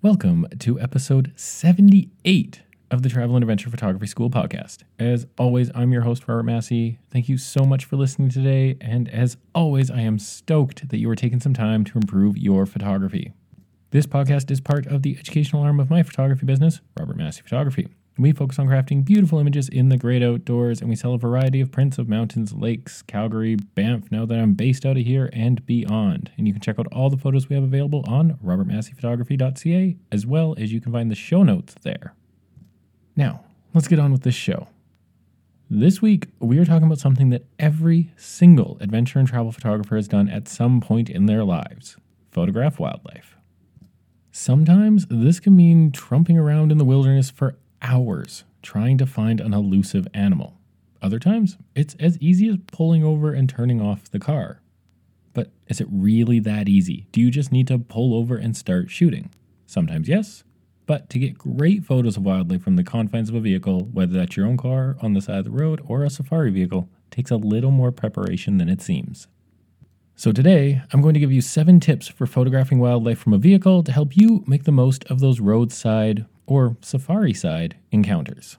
Welcome to episode 78 of the Travel and Adventure Photography School podcast. As always, I'm your host, Robert Massey. Thank you so much for listening today. And as always, I am stoked that you are taking some time to improve your photography. This podcast is part of the educational arm of my photography business, Robert Massey Photography. We focus on crafting beautiful images in the great outdoors, and we sell a variety of prints of mountains, lakes, Calgary, Banff, now that I'm based out of here, and beyond. And you can check out all the photos we have available on robertmasseyphotography.ca, as well as you can find the show notes there. Now, let's get on with this show. This week, we are talking about something that every single adventure and travel photographer has done at some point in their lives photograph wildlife. Sometimes this can mean trumping around in the wilderness for hours trying to find an elusive animal. Other times, it's as easy as pulling over and turning off the car. But is it really that easy? Do you just need to pull over and start shooting? Sometimes, yes. But to get great photos of wildlife from the confines of a vehicle, whether that's your own car on the side of the road or a safari vehicle, takes a little more preparation than it seems. So, today, I'm going to give you seven tips for photographing wildlife from a vehicle to help you make the most of those roadside or safari side encounters.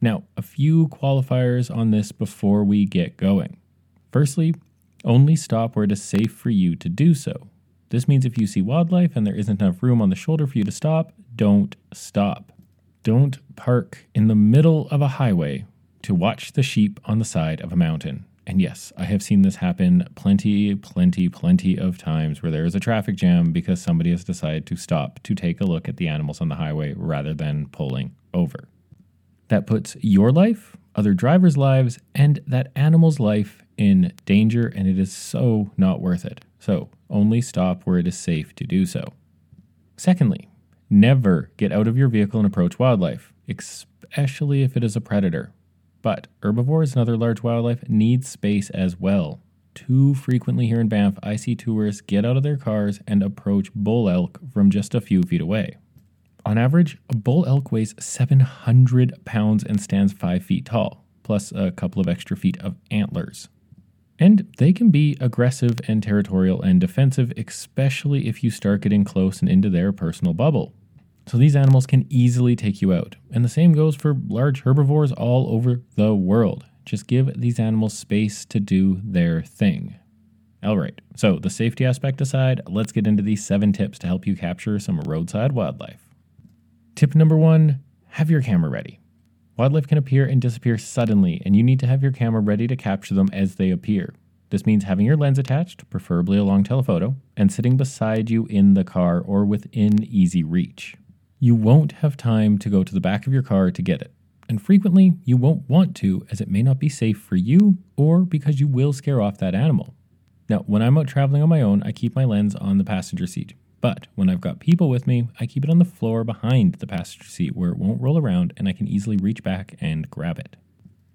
Now, a few qualifiers on this before we get going. Firstly, only stop where it is safe for you to do so. This means if you see wildlife and there isn't enough room on the shoulder for you to stop, don't stop. Don't park in the middle of a highway to watch the sheep on the side of a mountain. And yes, I have seen this happen plenty, plenty, plenty of times where there is a traffic jam because somebody has decided to stop to take a look at the animals on the highway rather than pulling over. That puts your life, other drivers' lives, and that animal's life in danger, and it is so not worth it. So only stop where it is safe to do so. Secondly, never get out of your vehicle and approach wildlife, especially if it is a predator. But herbivores and other large wildlife need space as well. Too frequently here in Banff, I see tourists get out of their cars and approach bull elk from just a few feet away. On average, a bull elk weighs 700 pounds and stands 5 feet tall, plus a couple of extra feet of antlers. And they can be aggressive and territorial and defensive, especially if you start getting close and into their personal bubble. So these animals can easily take you out. And the same goes for large herbivores all over the world. Just give these animals space to do their thing. All right, so the safety aspect aside, let's get into these seven tips to help you capture some roadside wildlife. Tip number one have your camera ready. Wildlife can appear and disappear suddenly, and you need to have your camera ready to capture them as they appear. This means having your lens attached, preferably a long telephoto, and sitting beside you in the car or within easy reach you won't have time to go to the back of your car to get it. And frequently, you won't want to, as it may not be safe for you or because you will scare off that animal. Now, when I'm out traveling on my own, I keep my lens on the passenger seat. But when I've got people with me, I keep it on the floor behind the passenger seat where it won't roll around and I can easily reach back and grab it.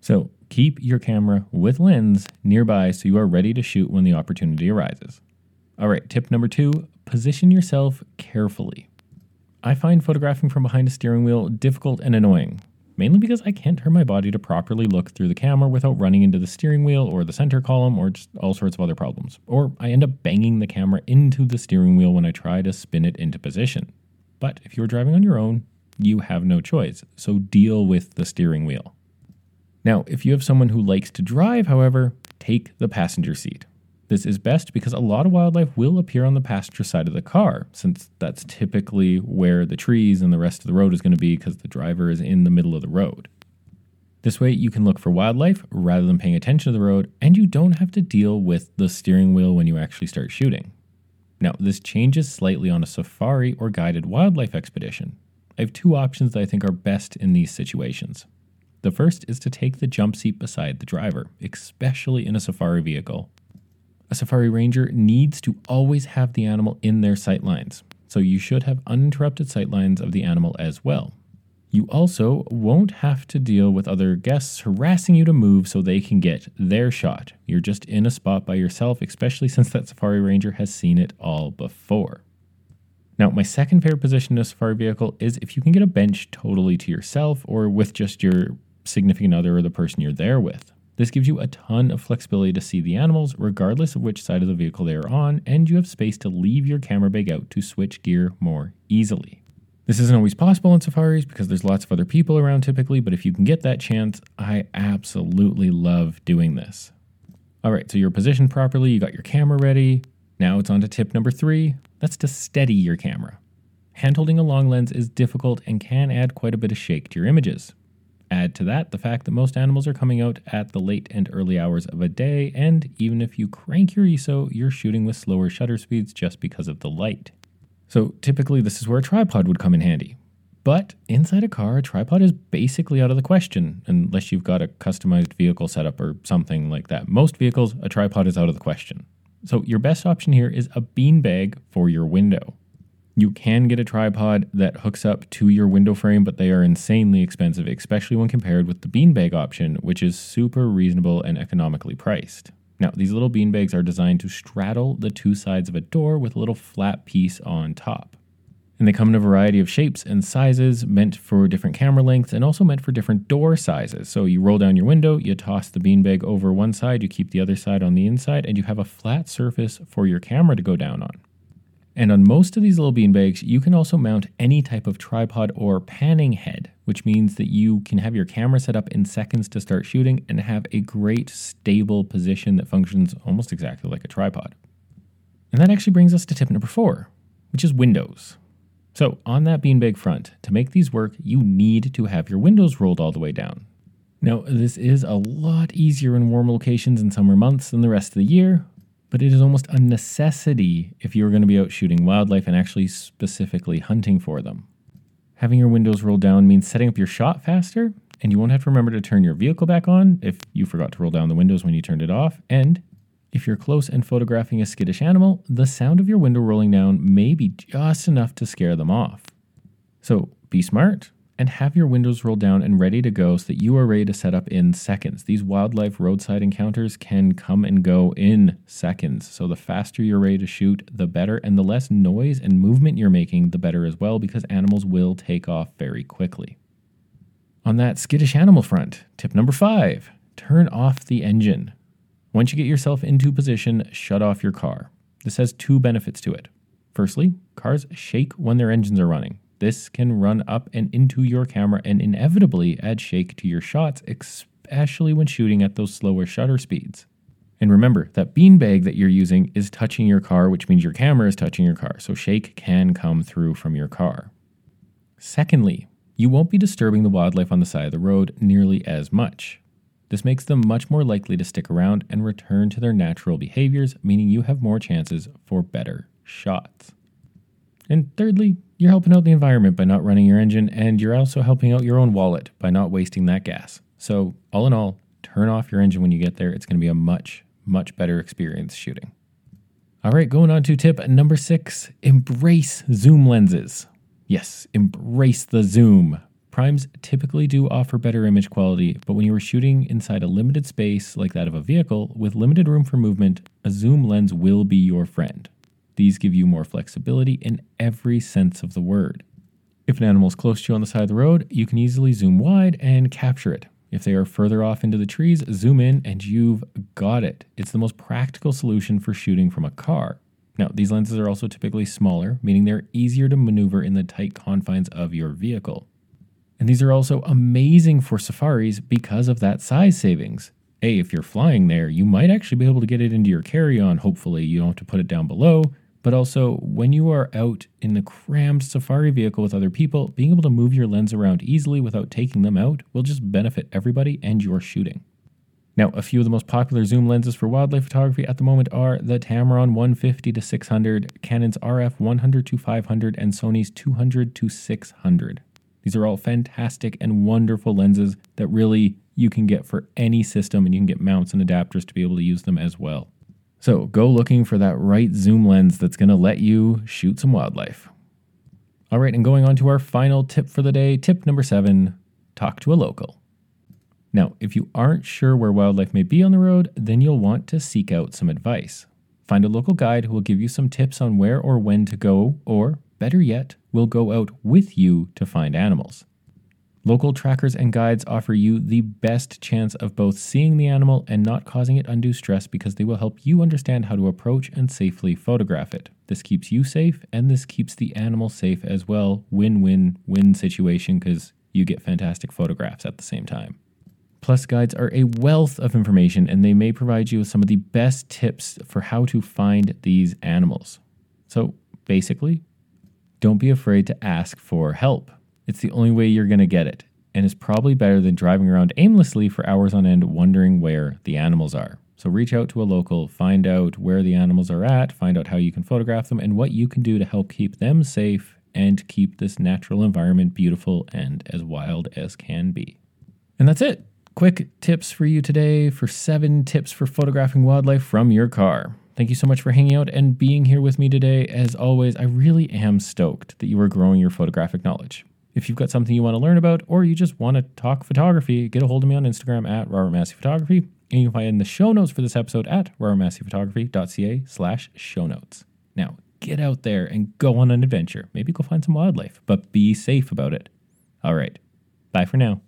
So keep your camera with lens nearby so you are ready to shoot when the opportunity arises. All right, tip number two position yourself carefully. I find photographing from behind a steering wheel difficult and annoying, mainly because I can't turn my body to properly look through the camera without running into the steering wheel or the center column or just all sorts of other problems. Or I end up banging the camera into the steering wheel when I try to spin it into position. But if you're driving on your own, you have no choice, so deal with the steering wheel. Now, if you have someone who likes to drive, however, take the passenger seat. This is best because a lot of wildlife will appear on the passenger side of the car, since that's typically where the trees and the rest of the road is going to be because the driver is in the middle of the road. This way, you can look for wildlife rather than paying attention to the road, and you don't have to deal with the steering wheel when you actually start shooting. Now, this changes slightly on a safari or guided wildlife expedition. I have two options that I think are best in these situations. The first is to take the jump seat beside the driver, especially in a safari vehicle, a safari ranger needs to always have the animal in their sight lines, so you should have uninterrupted sight lines of the animal as well. You also won't have to deal with other guests harassing you to move so they can get their shot. You're just in a spot by yourself, especially since that safari ranger has seen it all before. Now, my second favorite position in a safari vehicle is if you can get a bench totally to yourself or with just your significant other or the person you're there with. This gives you a ton of flexibility to see the animals regardless of which side of the vehicle they are on, and you have space to leave your camera bag out to switch gear more easily. This isn't always possible in safaris because there's lots of other people around typically, but if you can get that chance, I absolutely love doing this. All right, so you're positioned properly, you got your camera ready. Now it's on to tip number three that's to steady your camera. Hand holding a long lens is difficult and can add quite a bit of shake to your images. Add to that the fact that most animals are coming out at the late and early hours of a day, and even if you crank your ISO, you're shooting with slower shutter speeds just because of the light. So typically, this is where a tripod would come in handy. But inside a car, a tripod is basically out of the question unless you've got a customized vehicle setup or something like that. Most vehicles, a tripod is out of the question. So your best option here is a beanbag for your window. You can get a tripod that hooks up to your window frame, but they are insanely expensive, especially when compared with the beanbag option, which is super reasonable and economically priced. Now, these little beanbags are designed to straddle the two sides of a door with a little flat piece on top. And they come in a variety of shapes and sizes, meant for different camera lengths and also meant for different door sizes. So you roll down your window, you toss the beanbag over one side, you keep the other side on the inside, and you have a flat surface for your camera to go down on. And on most of these little beanbags, you can also mount any type of tripod or panning head, which means that you can have your camera set up in seconds to start shooting and have a great stable position that functions almost exactly like a tripod. And that actually brings us to tip number four, which is windows. So, on that beanbag front, to make these work, you need to have your windows rolled all the way down. Now, this is a lot easier in warm locations in summer months than the rest of the year, but it is almost a necessity if you're going to be out shooting wildlife and actually specifically hunting for them. Having your windows rolled down means setting up your shot faster, and you won't have to remember to turn your vehicle back on if you forgot to roll down the windows when you turned it off. And if you're close and photographing a skittish animal, the sound of your window rolling down may be just enough to scare them off. So be smart, and have your windows rolled down and ready to go so that you are ready to set up in seconds. These wildlife roadside encounters can come and go in seconds. So the faster you're ready to shoot, the better, and the less noise and movement you're making, the better as well, because animals will take off very quickly. On that skittish animal front, tip number five turn off the engine. Once you get yourself into position, shut off your car. This has two benefits to it. Firstly, cars shake when their engines are running. This can run up and into your camera and inevitably add shake to your shots, especially when shooting at those slower shutter speeds. And remember, that beanbag that you're using is touching your car, which means your camera is touching your car, so shake can come through from your car. Secondly, you won't be disturbing the wildlife on the side of the road nearly as much. This makes them much more likely to stick around and return to their natural behaviors, meaning you have more chances for better shots. And thirdly, you're helping out the environment by not running your engine, and you're also helping out your own wallet by not wasting that gas. So, all in all, turn off your engine when you get there. It's going to be a much, much better experience shooting. All right, going on to tip number six embrace zoom lenses. Yes, embrace the zoom. Primes typically do offer better image quality, but when you are shooting inside a limited space like that of a vehicle with limited room for movement, a zoom lens will be your friend. These give you more flexibility in every sense of the word. If an animal is close to you on the side of the road, you can easily zoom wide and capture it. If they are further off into the trees, zoom in and you've got it. It's the most practical solution for shooting from a car. Now, these lenses are also typically smaller, meaning they're easier to maneuver in the tight confines of your vehicle. And these are also amazing for safaris because of that size savings. A, if you're flying there, you might actually be able to get it into your carry on. Hopefully, you don't have to put it down below but also when you are out in the crammed safari vehicle with other people, being able to move your lens around easily without taking them out will just benefit everybody and your shooting. Now, a few of the most popular zoom lenses for wildlife photography at the moment are the Tamron 150 to 600, Canon's RF 100 to 500, and Sony's 200 to 600. These are all fantastic and wonderful lenses that really you can get for any system, and you can get mounts and adapters to be able to use them as well. So go looking for that right zoom lens that's going to let you shoot some wildlife. All right, and going on to our final tip for the day tip number seven talk to a local. Now, if you aren't sure where wildlife may be on the road, then you'll want to seek out some advice. Find a local guide who will give you some tips on where or when to go, or better yet, will go out with you to find animals. Local trackers and guides offer you the best chance of both seeing the animal and not causing it undue stress because they will help you understand how to approach and safely photograph it. This keeps you safe and this keeps the animal safe as well. Win win win situation because you get fantastic photographs at the same time. Plus, guides are a wealth of information and they may provide you with some of the best tips for how to find these animals. So, basically, don't be afraid to ask for help. It's the only way you're going to get it, and it's probably better than driving around aimlessly for hours on end wondering where the animals are. So, reach out to a local, find out where the animals are at, find out how you can photograph them, and what you can do to help keep them safe and keep this natural environment beautiful and as wild as can be. And that's it. Quick tips for you today for seven tips for photographing wildlife from your car. Thank you so much for hanging out and being here with me today. As always, I really am stoked that you are growing your photographic knowledge. If you've got something you want to learn about or you just want to talk photography, get a hold of me on Instagram at Robert Massey Photography. And you can find the show notes for this episode at robertmasseyphotography.ca slash show notes. Now, get out there and go on an adventure. Maybe go find some wildlife, but be safe about it. All right. Bye for now.